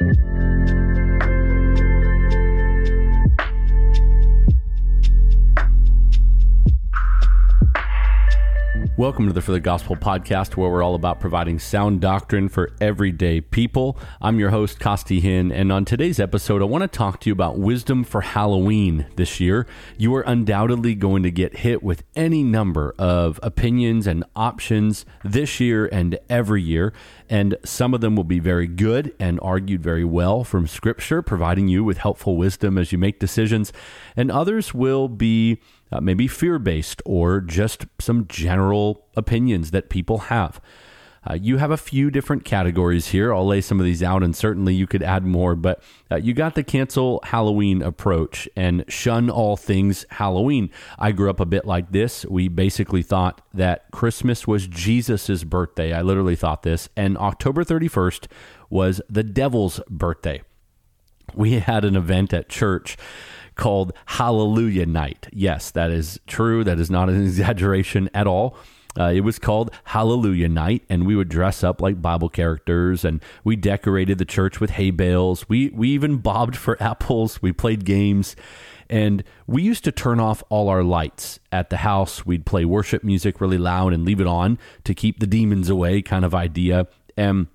thank you Welcome to the For the Gospel podcast, where we're all about providing sound doctrine for everyday people. I'm your host, Costi Hinn, and on today's episode, I want to talk to you about wisdom for Halloween this year. You are undoubtedly going to get hit with any number of opinions and options this year and every year, and some of them will be very good and argued very well from Scripture, providing you with helpful wisdom as you make decisions, and others will be uh, maybe fear based or just some general opinions that people have. Uh, you have a few different categories here. I'll lay some of these out, and certainly you could add more. But uh, you got the cancel Halloween approach and shun all things Halloween. I grew up a bit like this. We basically thought that Christmas was Jesus's birthday. I literally thought this, and October 31st was the devil's birthday. We had an event at church called Hallelujah Night. Yes, that is true. That is not an exaggeration at all. Uh, it was called Hallelujah Night, and we would dress up like Bible characters, and we decorated the church with hay bales. We we even bobbed for apples. We played games, and we used to turn off all our lights at the house. We'd play worship music really loud and leave it on to keep the demons away, kind of idea. And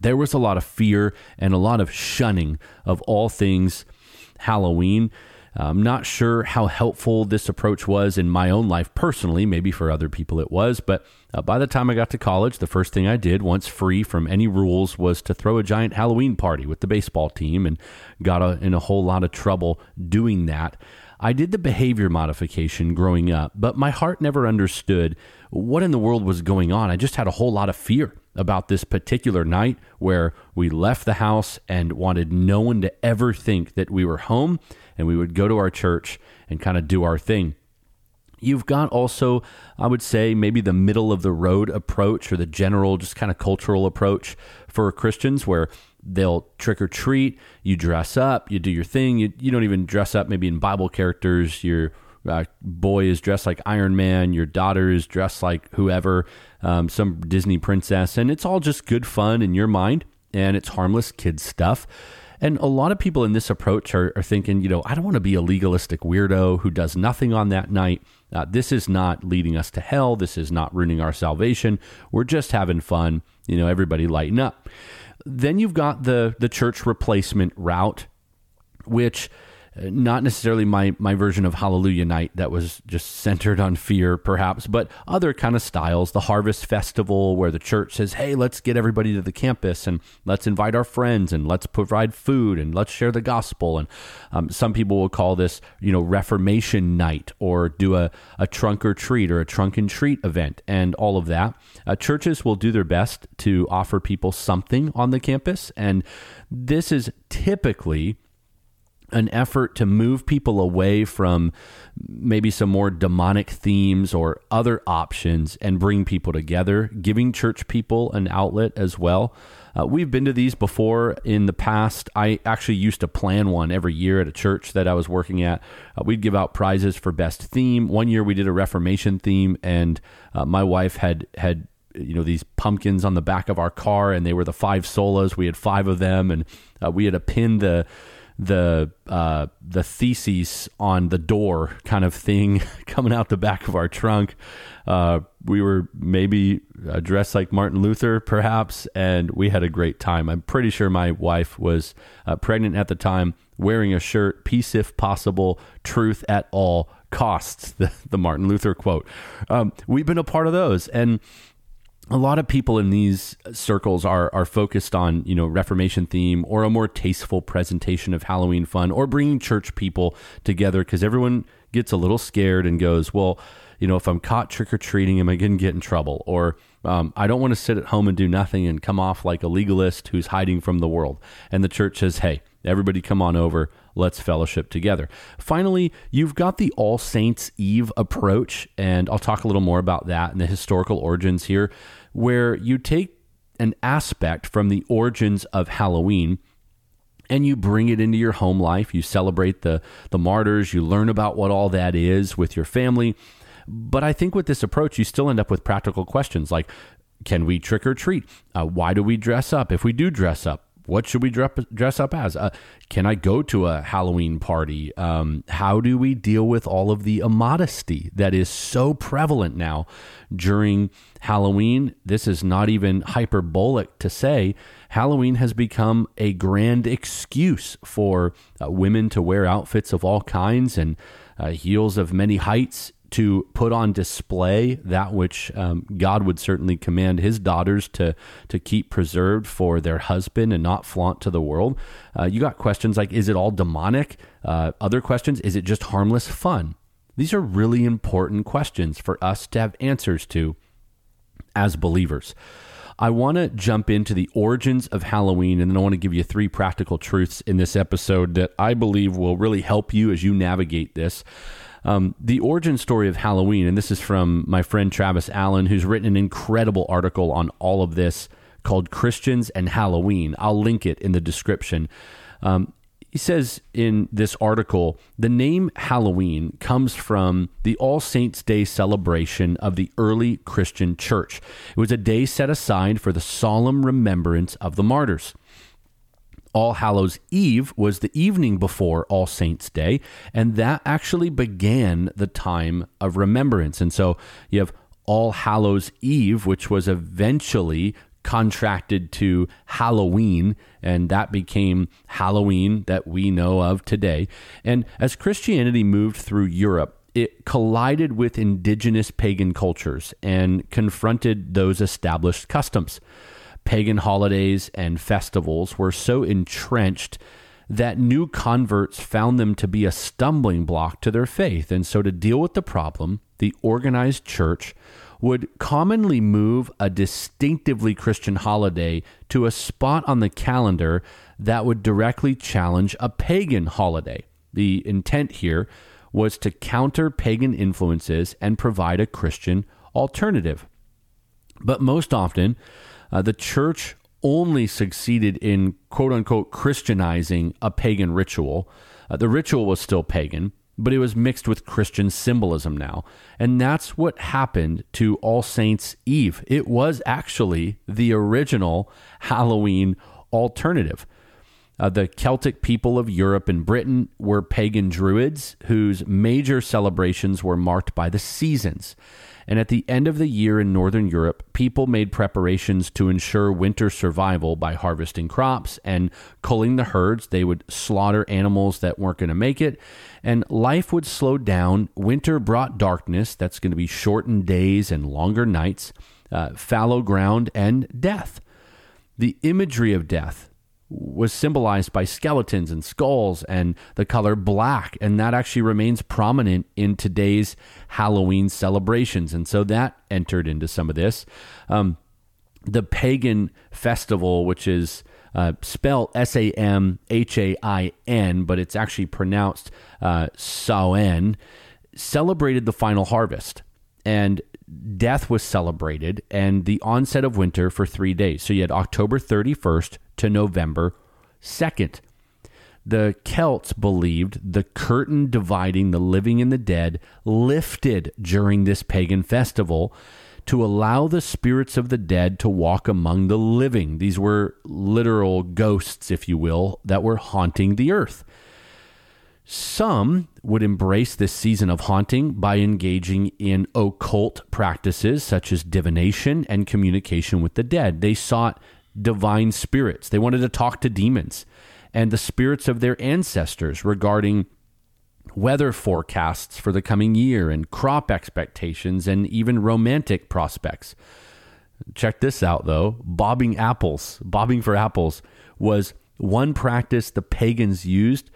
there was a lot of fear and a lot of shunning of all things Halloween. I'm not sure how helpful this approach was in my own life personally. Maybe for other people it was. But uh, by the time I got to college, the first thing I did, once free from any rules, was to throw a giant Halloween party with the baseball team and got a, in a whole lot of trouble doing that. I did the behavior modification growing up, but my heart never understood what in the world was going on. I just had a whole lot of fear about this particular night where we left the house and wanted no one to ever think that we were home and we would go to our church and kind of do our thing. You've got also, I would say, maybe the middle of the road approach or the general, just kind of cultural approach for Christians where they'll trick or treat, you dress up, you do your thing. You, you don't even dress up maybe in Bible characters. Your uh, boy is dressed like Iron Man, your daughter is dressed like whoever, um, some Disney princess, and it's all just good fun in your mind and it's harmless kid stuff. And a lot of people in this approach are, are thinking, you know, I don't want to be a legalistic weirdo who does nothing on that night. Uh, this is not leading us to hell. This is not ruining our salvation. We're just having fun. You know, everybody lighten up. Then you've got the the church replacement route, which not necessarily my my version of Hallelujah Night that was just centered on fear, perhaps, but other kind of styles. The Harvest Festival, where the church says, "Hey, let's get everybody to the campus and let's invite our friends and let's provide food and let's share the gospel." And um, some people will call this, you know, Reformation Night or do a a trunk or treat or a trunk and treat event and all of that. Uh, churches will do their best to offer people something on the campus, and this is typically an effort to move people away from maybe some more demonic themes or other options and bring people together, giving church people an outlet as well. Uh, we've been to these before in the past. I actually used to plan one every year at a church that I was working at. Uh, we'd give out prizes for best theme. One year we did a Reformation theme, and uh, my wife had had you know these pumpkins on the back of our car, and they were the five solas. We had five of them, and uh, we had to pin the the uh, the theses on the door kind of thing coming out the back of our trunk. Uh, we were maybe dressed like Martin Luther, perhaps, and we had a great time. I'm pretty sure my wife was uh, pregnant at the time, wearing a shirt, "Peace if possible, truth at all costs." The, the Martin Luther quote. Um, we've been a part of those, and a lot of people in these circles are are focused on you know Reformation theme or a more tasteful presentation of Halloween fun or bringing church people together because everyone gets a little scared and goes, well, you know, if I'm caught trick or treating, am I going to get in trouble? Or um, I don't want to sit at home and do nothing and come off like a legalist who's hiding from the world. And the church says, hey, everybody come on over. Let's fellowship together. Finally, you've got the All Saints Eve approach, and I'll talk a little more about that and the historical origins here, where you take an aspect from the origins of Halloween and you bring it into your home life. You celebrate the, the martyrs, you learn about what all that is with your family. But I think with this approach, you still end up with practical questions like can we trick or treat? Uh, why do we dress up? If we do dress up, what should we dress up as? Uh, can I go to a Halloween party? Um, how do we deal with all of the immodesty that is so prevalent now during Halloween? This is not even hyperbolic to say Halloween has become a grand excuse for uh, women to wear outfits of all kinds and uh, heels of many heights to put on display that which um, God would certainly command his daughters to to keep preserved for their husband and not flaunt to the world. Uh, you got questions like, is it all demonic? Uh, other questions, is it just harmless fun? These are really important questions for us to have answers to as believers. I want to jump into the origins of Halloween, and then I want to give you three practical truths in this episode that I believe will really help you as you navigate this. Um, the origin story of Halloween, and this is from my friend Travis Allen, who's written an incredible article on all of this called Christians and Halloween. I'll link it in the description. Um, he says in this article the name Halloween comes from the All Saints' Day celebration of the early Christian church. It was a day set aside for the solemn remembrance of the martyrs. All Hallows Eve was the evening before All Saints Day, and that actually began the time of remembrance. And so you have All Hallows Eve, which was eventually contracted to Halloween, and that became Halloween that we know of today. And as Christianity moved through Europe, it collided with indigenous pagan cultures and confronted those established customs pagan holidays and festivals were so entrenched that new converts found them to be a stumbling block to their faith. And so, to deal with the problem, the organized church would commonly move a distinctively Christian holiday to a spot on the calendar that would directly challenge a pagan holiday. The intent here was to counter pagan influences and provide a Christian alternative. But most often, uh, the church only succeeded in quote unquote Christianizing a pagan ritual. Uh, the ritual was still pagan, but it was mixed with Christian symbolism now. And that's what happened to All Saints Eve. It was actually the original Halloween alternative. Uh, the Celtic people of Europe and Britain were pagan druids whose major celebrations were marked by the seasons. And at the end of the year in Northern Europe, people made preparations to ensure winter survival by harvesting crops and culling the herds. They would slaughter animals that weren't going to make it. And life would slow down. Winter brought darkness, that's going to be shortened days and longer nights, uh, fallow ground, and death. The imagery of death was symbolized by skeletons and skulls and the color black. And that actually remains prominent in today's Halloween celebrations. And so that entered into some of this. Um, the pagan festival, which is uh, spelled S A M H A I N, but it's actually pronounced uh, Samhain, celebrated the final harvest. And death was celebrated and the onset of winter for three days. So you had October 31st to November 2nd. The Celts believed the curtain dividing the living and the dead lifted during this pagan festival to allow the spirits of the dead to walk among the living. These were literal ghosts, if you will, that were haunting the earth. Some would embrace this season of haunting by engaging in occult practices such as divination and communication with the dead. They sought divine spirits, they wanted to talk to demons and the spirits of their ancestors regarding weather forecasts for the coming year and crop expectations and even romantic prospects. Check this out though bobbing apples, bobbing for apples was one practice the pagans used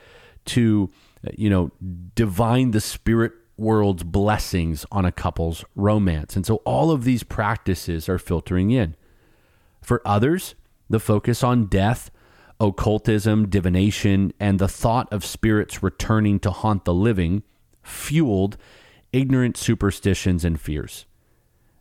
to you know, divine the spirit world's blessings on a couple's romance. And so all of these practices are filtering in. For others, the focus on death, occultism, divination, and the thought of spirits returning to haunt the living fueled ignorant superstitions and fears.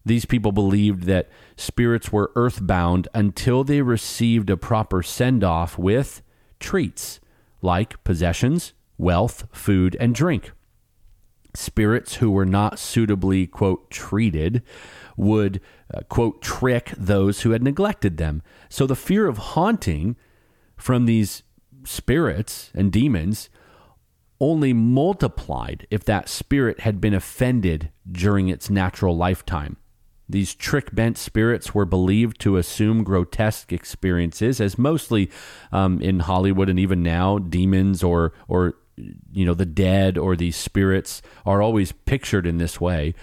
These people believed that spirits were earthbound until they received a proper send off with treats like possessions, wealth, food, and drink. Spirits who were not suitably, quote, treated would, uh, quote, trick those who had neglected them. So the fear of haunting from these spirits and demons only multiplied if that spirit had been offended during its natural lifetime. These trick bent spirits were believed to assume grotesque experiences, as mostly um, in Hollywood and even now, demons or or you know the dead or these spirits are always pictured in this way.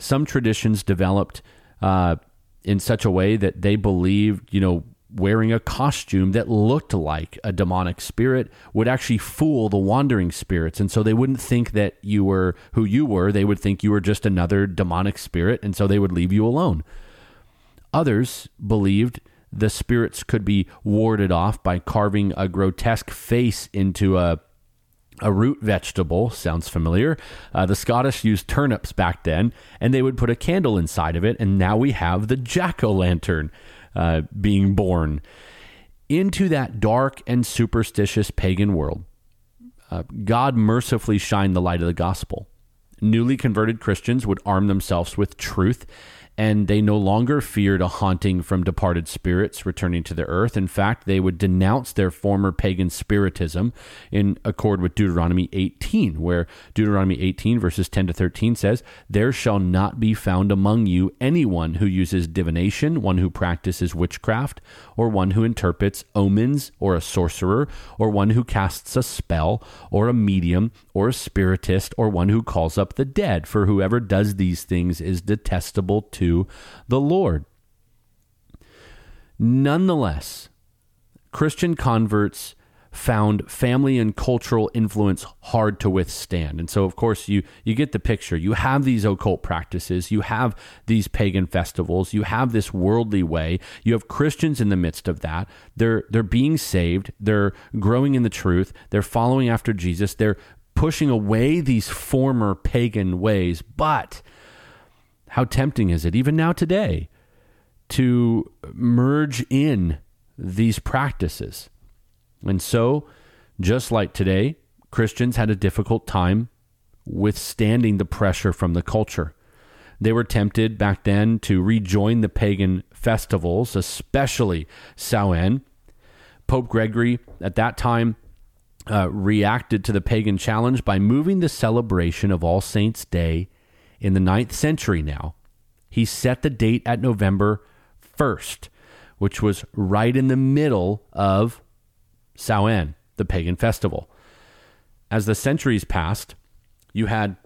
Some traditions developed uh, in such a way that they believed, you know, wearing a costume that looked like a demonic spirit would actually fool the wandering spirits. And so they wouldn't think that you were who you were. They would think you were just another demonic spirit. And so they would leave you alone. Others believed the spirits could be warded off by carving a grotesque face into a a root vegetable sounds familiar. Uh, the Scottish used turnips back then, and they would put a candle inside of it, and now we have the jack o' lantern uh, being born into that dark and superstitious pagan world. Uh, God mercifully shined the light of the gospel. Newly converted Christians would arm themselves with truth and they no longer feared a haunting from departed spirits returning to the earth. In fact, they would denounce their former pagan spiritism in accord with Deuteronomy 18, where Deuteronomy 18, verses 10 to 13 says, There shall not be found among you anyone who uses divination, one who practices witchcraft, or one who interprets omens, or a sorcerer, or one who casts a spell, or a medium, or a spiritist, or one who calls up the dead, for whoever does these things is detestable to the Lord. Nonetheless, Christian converts found family and cultural influence hard to withstand. And so of course you you get the picture. You have these occult practices, you have these pagan festivals, you have this worldly way. You have Christians in the midst of that. They're they're being saved, they're growing in the truth, they're following after Jesus, they're pushing away these former pagan ways, but how tempting is it, even now today, to merge in these practices? And so, just like today, Christians had a difficult time withstanding the pressure from the culture. They were tempted back then to rejoin the pagan festivals, especially Samhain. Pope Gregory at that time uh, reacted to the pagan challenge by moving the celebration of All Saints' Day in the ninth century now. He set the date at November 1st, which was right in the middle of Samhain, the pagan festival. As the centuries passed, you had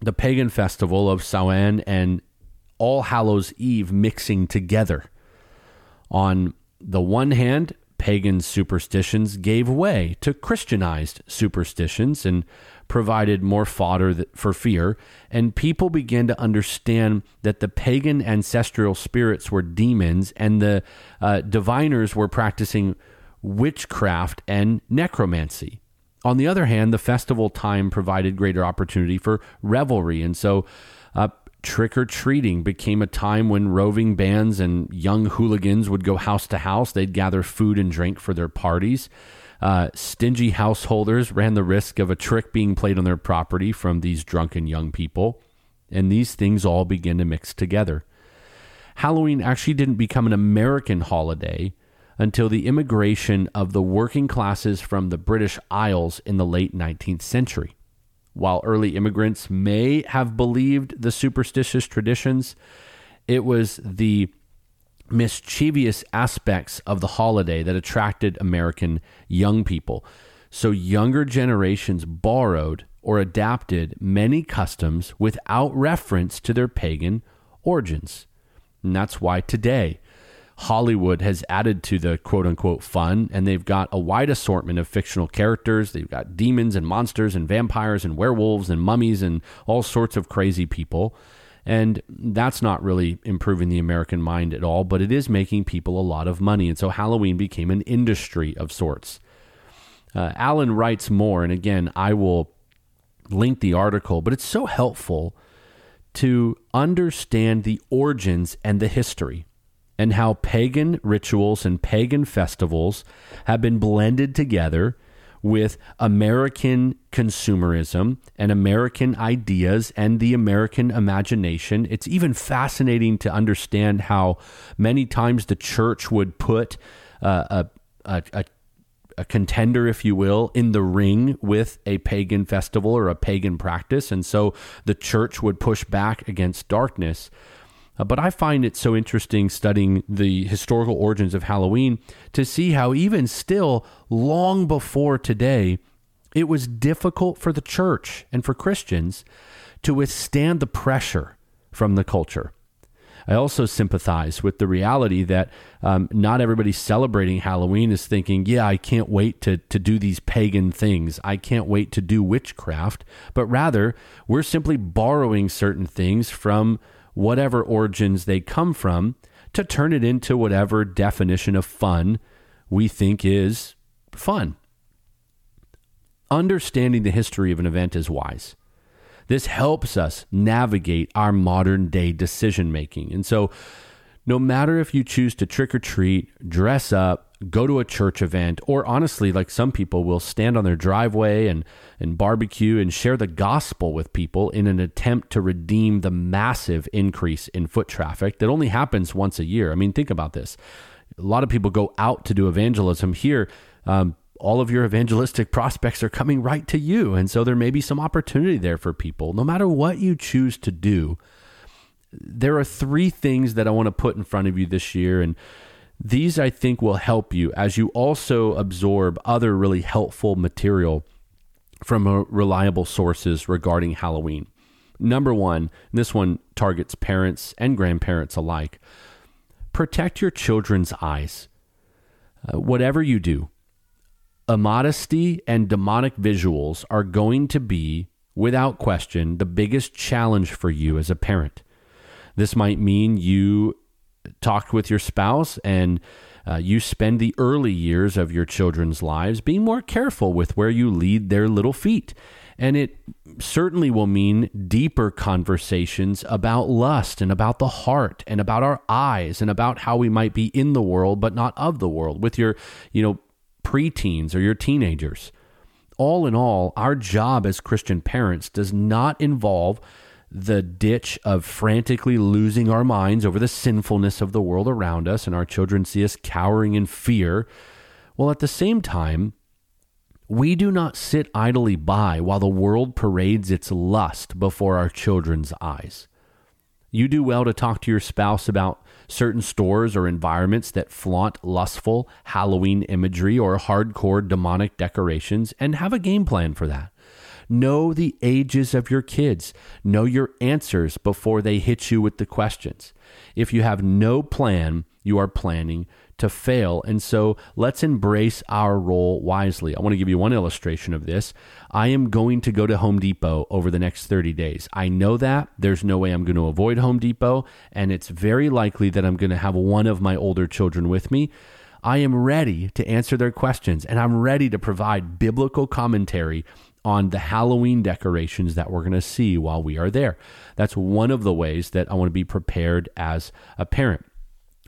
the pagan festival of Samhain and All Hallows Eve mixing together. On the one hand, pagan superstitions gave way to Christianized superstitions, and provided more fodder for fear, and people began to understand that the pagan ancestral spirits were demons and the uh, diviners were practicing witchcraft and necromancy. On the other hand, the festival time provided greater opportunity for revelry, and so uh, trick or treating became a time when roving bands and young hooligans would go house to house. They'd gather food and drink for their parties. Uh, stingy householders ran the risk of a trick being played on their property from these drunken young people, and these things all begin to mix together. Halloween actually didn't become an American holiday until the immigration of the working classes from the British Isles in the late 19th century. While early immigrants may have believed the superstitious traditions, it was the mischievous aspects of the holiday that attracted American young people. So younger generations borrowed or adapted many customs without reference to their pagan origins. And that's why today Hollywood has added to the quote unquote fun, and they've got a wide assortment of fictional characters. They've got demons and monsters and vampires and werewolves and mummies and all sorts of crazy people. And that's not really improving the American mind at all, but it is making people a lot of money. And so Halloween became an industry of sorts. Uh, Allen writes more, and again, I will link the article, but it's so helpful to understand the origins and the history and how pagan rituals and pagan festivals have been blended together with American consumerism and American ideas and the American imagination. It's even fascinating to understand how many times the church would put uh, a, a, a a contender, if you will, in the ring with a pagan festival or a pagan practice. And so the church would push back against darkness. Uh, but I find it so interesting studying the historical origins of Halloween to see how, even still, long before today, it was difficult for the church and for Christians to withstand the pressure from the culture. I also sympathize with the reality that um, not everybody celebrating Halloween is thinking, yeah, I can't wait to, to do these pagan things. I can't wait to do witchcraft. But rather, we're simply borrowing certain things from whatever origins they come from to turn it into whatever definition of fun we think is fun. Understanding the history of an event is wise. This helps us navigate our modern day decision making. And so, no matter if you choose to trick or treat, dress up, go to a church event, or honestly, like some people will stand on their driveway and, and barbecue and share the gospel with people in an attempt to redeem the massive increase in foot traffic that only happens once a year. I mean, think about this. A lot of people go out to do evangelism here. Um, all of your evangelistic prospects are coming right to you. And so there may be some opportunity there for people. No matter what you choose to do, there are three things that I want to put in front of you this year. And these, I think, will help you as you also absorb other really helpful material from reliable sources regarding Halloween. Number one, this one targets parents and grandparents alike. Protect your children's eyes. Uh, whatever you do, immodesty and demonic visuals are going to be, without question, the biggest challenge for you as a parent. This might mean you talked with your spouse and uh, you spend the early years of your children's lives being more careful with where you lead their little feet. And it certainly will mean deeper conversations about lust and about the heart and about our eyes and about how we might be in the world but not of the world with your, you know, preteens or your teenagers. All in all, our job as Christian parents does not involve the ditch of frantically losing our minds over the sinfulness of the world around us and our children see us cowering in fear. While at the same time, we do not sit idly by while the world parades its lust before our children's eyes. You do well to talk to your spouse about certain stores or environments that flaunt lustful Halloween imagery or hardcore demonic decorations and have a game plan for that. Know the ages of your kids. Know your answers before they hit you with the questions. If you have no plan, you are planning to fail. And so let's embrace our role wisely. I want to give you one illustration of this. I am going to go to Home Depot over the next 30 days. I know that. There's no way I'm going to avoid Home Depot. And it's very likely that I'm going to have one of my older children with me. I am ready to answer their questions and I'm ready to provide biblical commentary on the Halloween decorations that we're going to see while we are there. That's one of the ways that I want to be prepared as a parent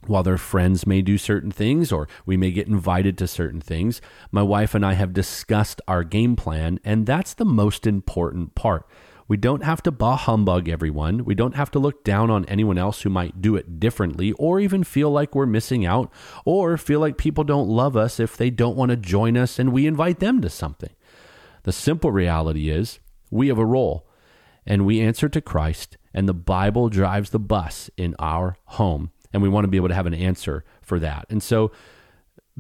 while their friends may do certain things or we may get invited to certain things, my wife and I have discussed our game plan, and that's the most important part. We don't have to bah humbug everyone. We don't have to look down on anyone else who might do it differently or even feel like we're missing out or feel like people don't love us if they don't want to join us and we invite them to something. The simple reality is we have a role and we answer to Christ, and the Bible drives the bus in our home and we want to be able to have an answer for that. And so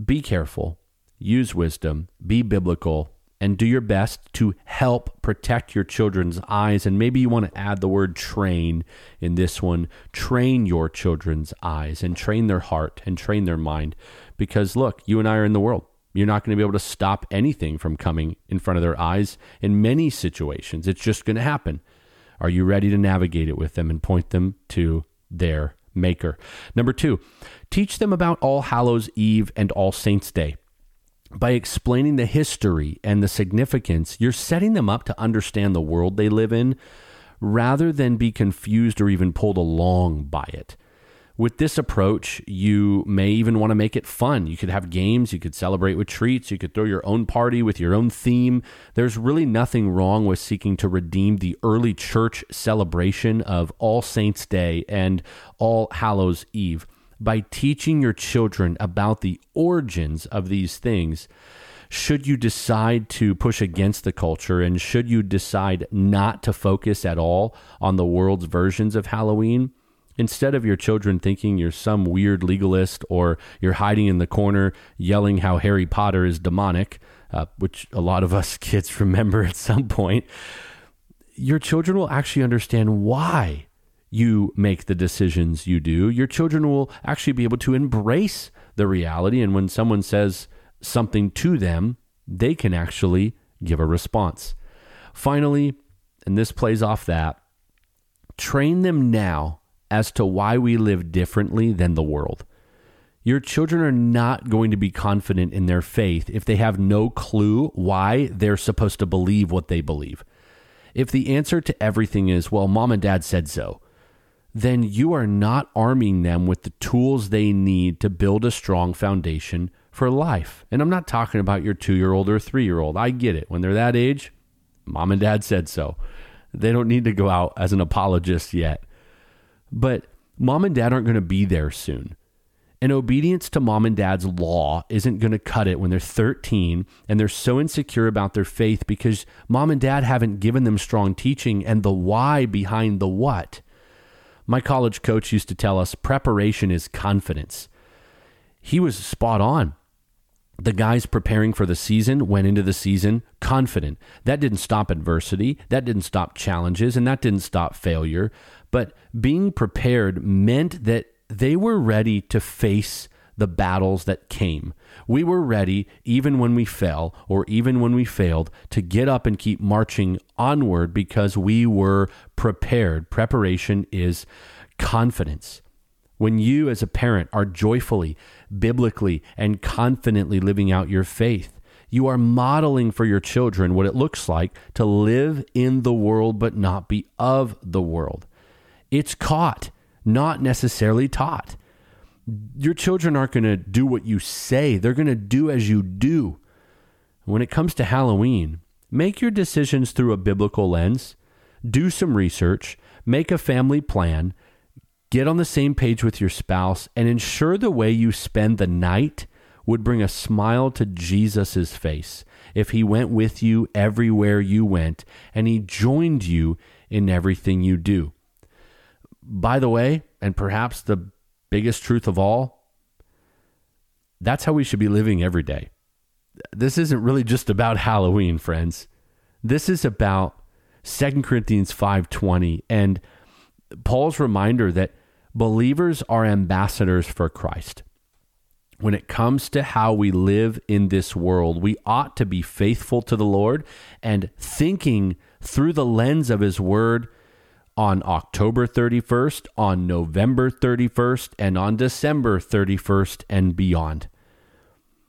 be careful, use wisdom, be biblical, and do your best to help protect your children's eyes. And maybe you want to add the word train in this one. Train your children's eyes and train their heart and train their mind. Because look, you and I are in the world. You're not going to be able to stop anything from coming in front of their eyes in many situations. It's just going to happen. Are you ready to navigate it with them and point them to their maker. Number two, teach them about All Hallows Eve and All Saints Day. By explaining the history and the significance, you're setting them up to understand the world they live in rather than be confused or even pulled along by it. With this approach, you may even want to make it fun. You could have games, you could celebrate with treats, you could throw your own party with your own theme. There's really nothing wrong with seeking to redeem the early church celebration of All Saints' Day and All Hallows Eve by teaching your children about the origins of these things should you decide to push against the culture and should you decide not to focus at all on the world's versions of Halloween, instead of your children thinking you're some weird legalist or you're hiding in the corner yelling how Harry Potter is demonic, uh, which a lot of us kids remember at some point, your children will actually understand why you make the decisions you do. Your children will actually be able to embrace the reality. And when someone says something to them, they can actually give a response. Finally, and this plays off that, train them now as to why we live differently than the world. Your children are not going to be confident in their faith if they have no clue why they're supposed to believe what they believe. If the answer to everything is, well, mom and dad said so, then you are not arming them with the tools they need to build a strong foundation for life. And I'm not talking about your two year old or three year old. I get it. When they're that age, mom and dad said so. They don't need to go out as an apologist yet. But mom and dad aren't going to be there soon. And obedience to mom and dad's law isn't going to cut it when they're 13 and they're so insecure about their faith because mom and dad haven't given them strong teaching and the why behind the what. My college coach used to tell us preparation is confidence. He was spot on. The guys preparing for the season went into the season confident. That didn't stop adversity, that didn't stop challenges, and that didn't stop failure. But being prepared meant that they were ready to face the battles that came. We were ready, even when we fell or even when we failed, to get up and keep marching onward because we were prepared. Preparation is confidence. When you, as a parent, are joyfully, biblically, and confidently living out your faith, you are modeling for your children what it looks like to live in the world but not be of the world. It's caught, not necessarily taught. Your children aren't going to do what you say, they're going to do as you do. When it comes to Halloween, make your decisions through a biblical lens, do some research, make a family plan, get on the same page with your spouse, and ensure the way you spend the night would bring a smile to Jesus' face if he went with you everywhere you went and he joined you in everything you do. By the way, and perhaps the biggest truth of all, that's how we should be living every day. This isn't really just about Halloween, friends. This is about 2 Corinthians 5:20 and Paul's reminder that believers are ambassadors for Christ. When it comes to how we live in this world, we ought to be faithful to the Lord and thinking through the lens of his word on October 31st, on November 31st, and on December 31st and beyond.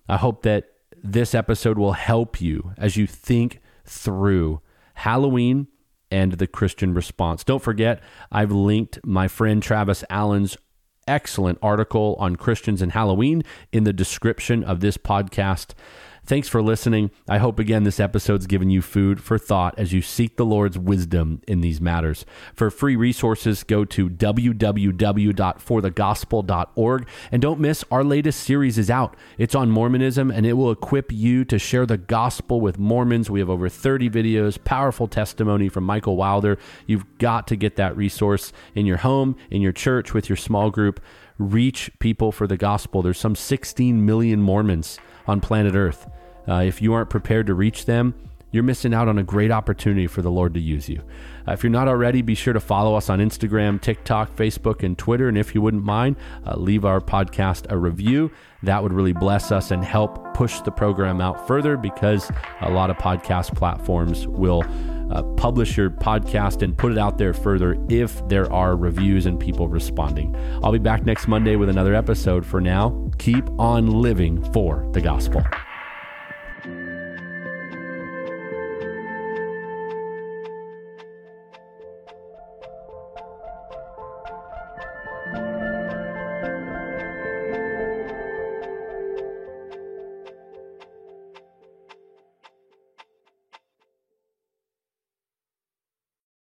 I hope that this episode will help you as you think through Halloween and the Christian response. Don't forget, I've linked my friend Travis Allen's excellent article on Christians and Halloween in the description of this podcast. Thanks for listening. I hope again this episode's given you food for thought as you seek the Lord's wisdom in these matters. For free resources, go to www.forthegospel.org and don't miss our latest series is out. It's on Mormonism and it will equip you to share the gospel with Mormons. We have over 30 videos, powerful testimony from Micah Wilder. You've got to get that resource in your home, in your church, with your small group. Reach people for the gospel. There's some 16 million Mormons on planet Earth. Uh, if you aren't prepared to reach them, you're missing out on a great opportunity for the Lord to use you. Uh, if you're not already, be sure to follow us on Instagram, TikTok, Facebook, and Twitter. And if you wouldn't mind, uh, leave our podcast a review. That would really bless us and help push the program out further because a lot of podcast platforms will uh, publish your podcast and put it out there further if there are reviews and people responding. I'll be back next Monday with another episode. For now, keep on living for the gospel.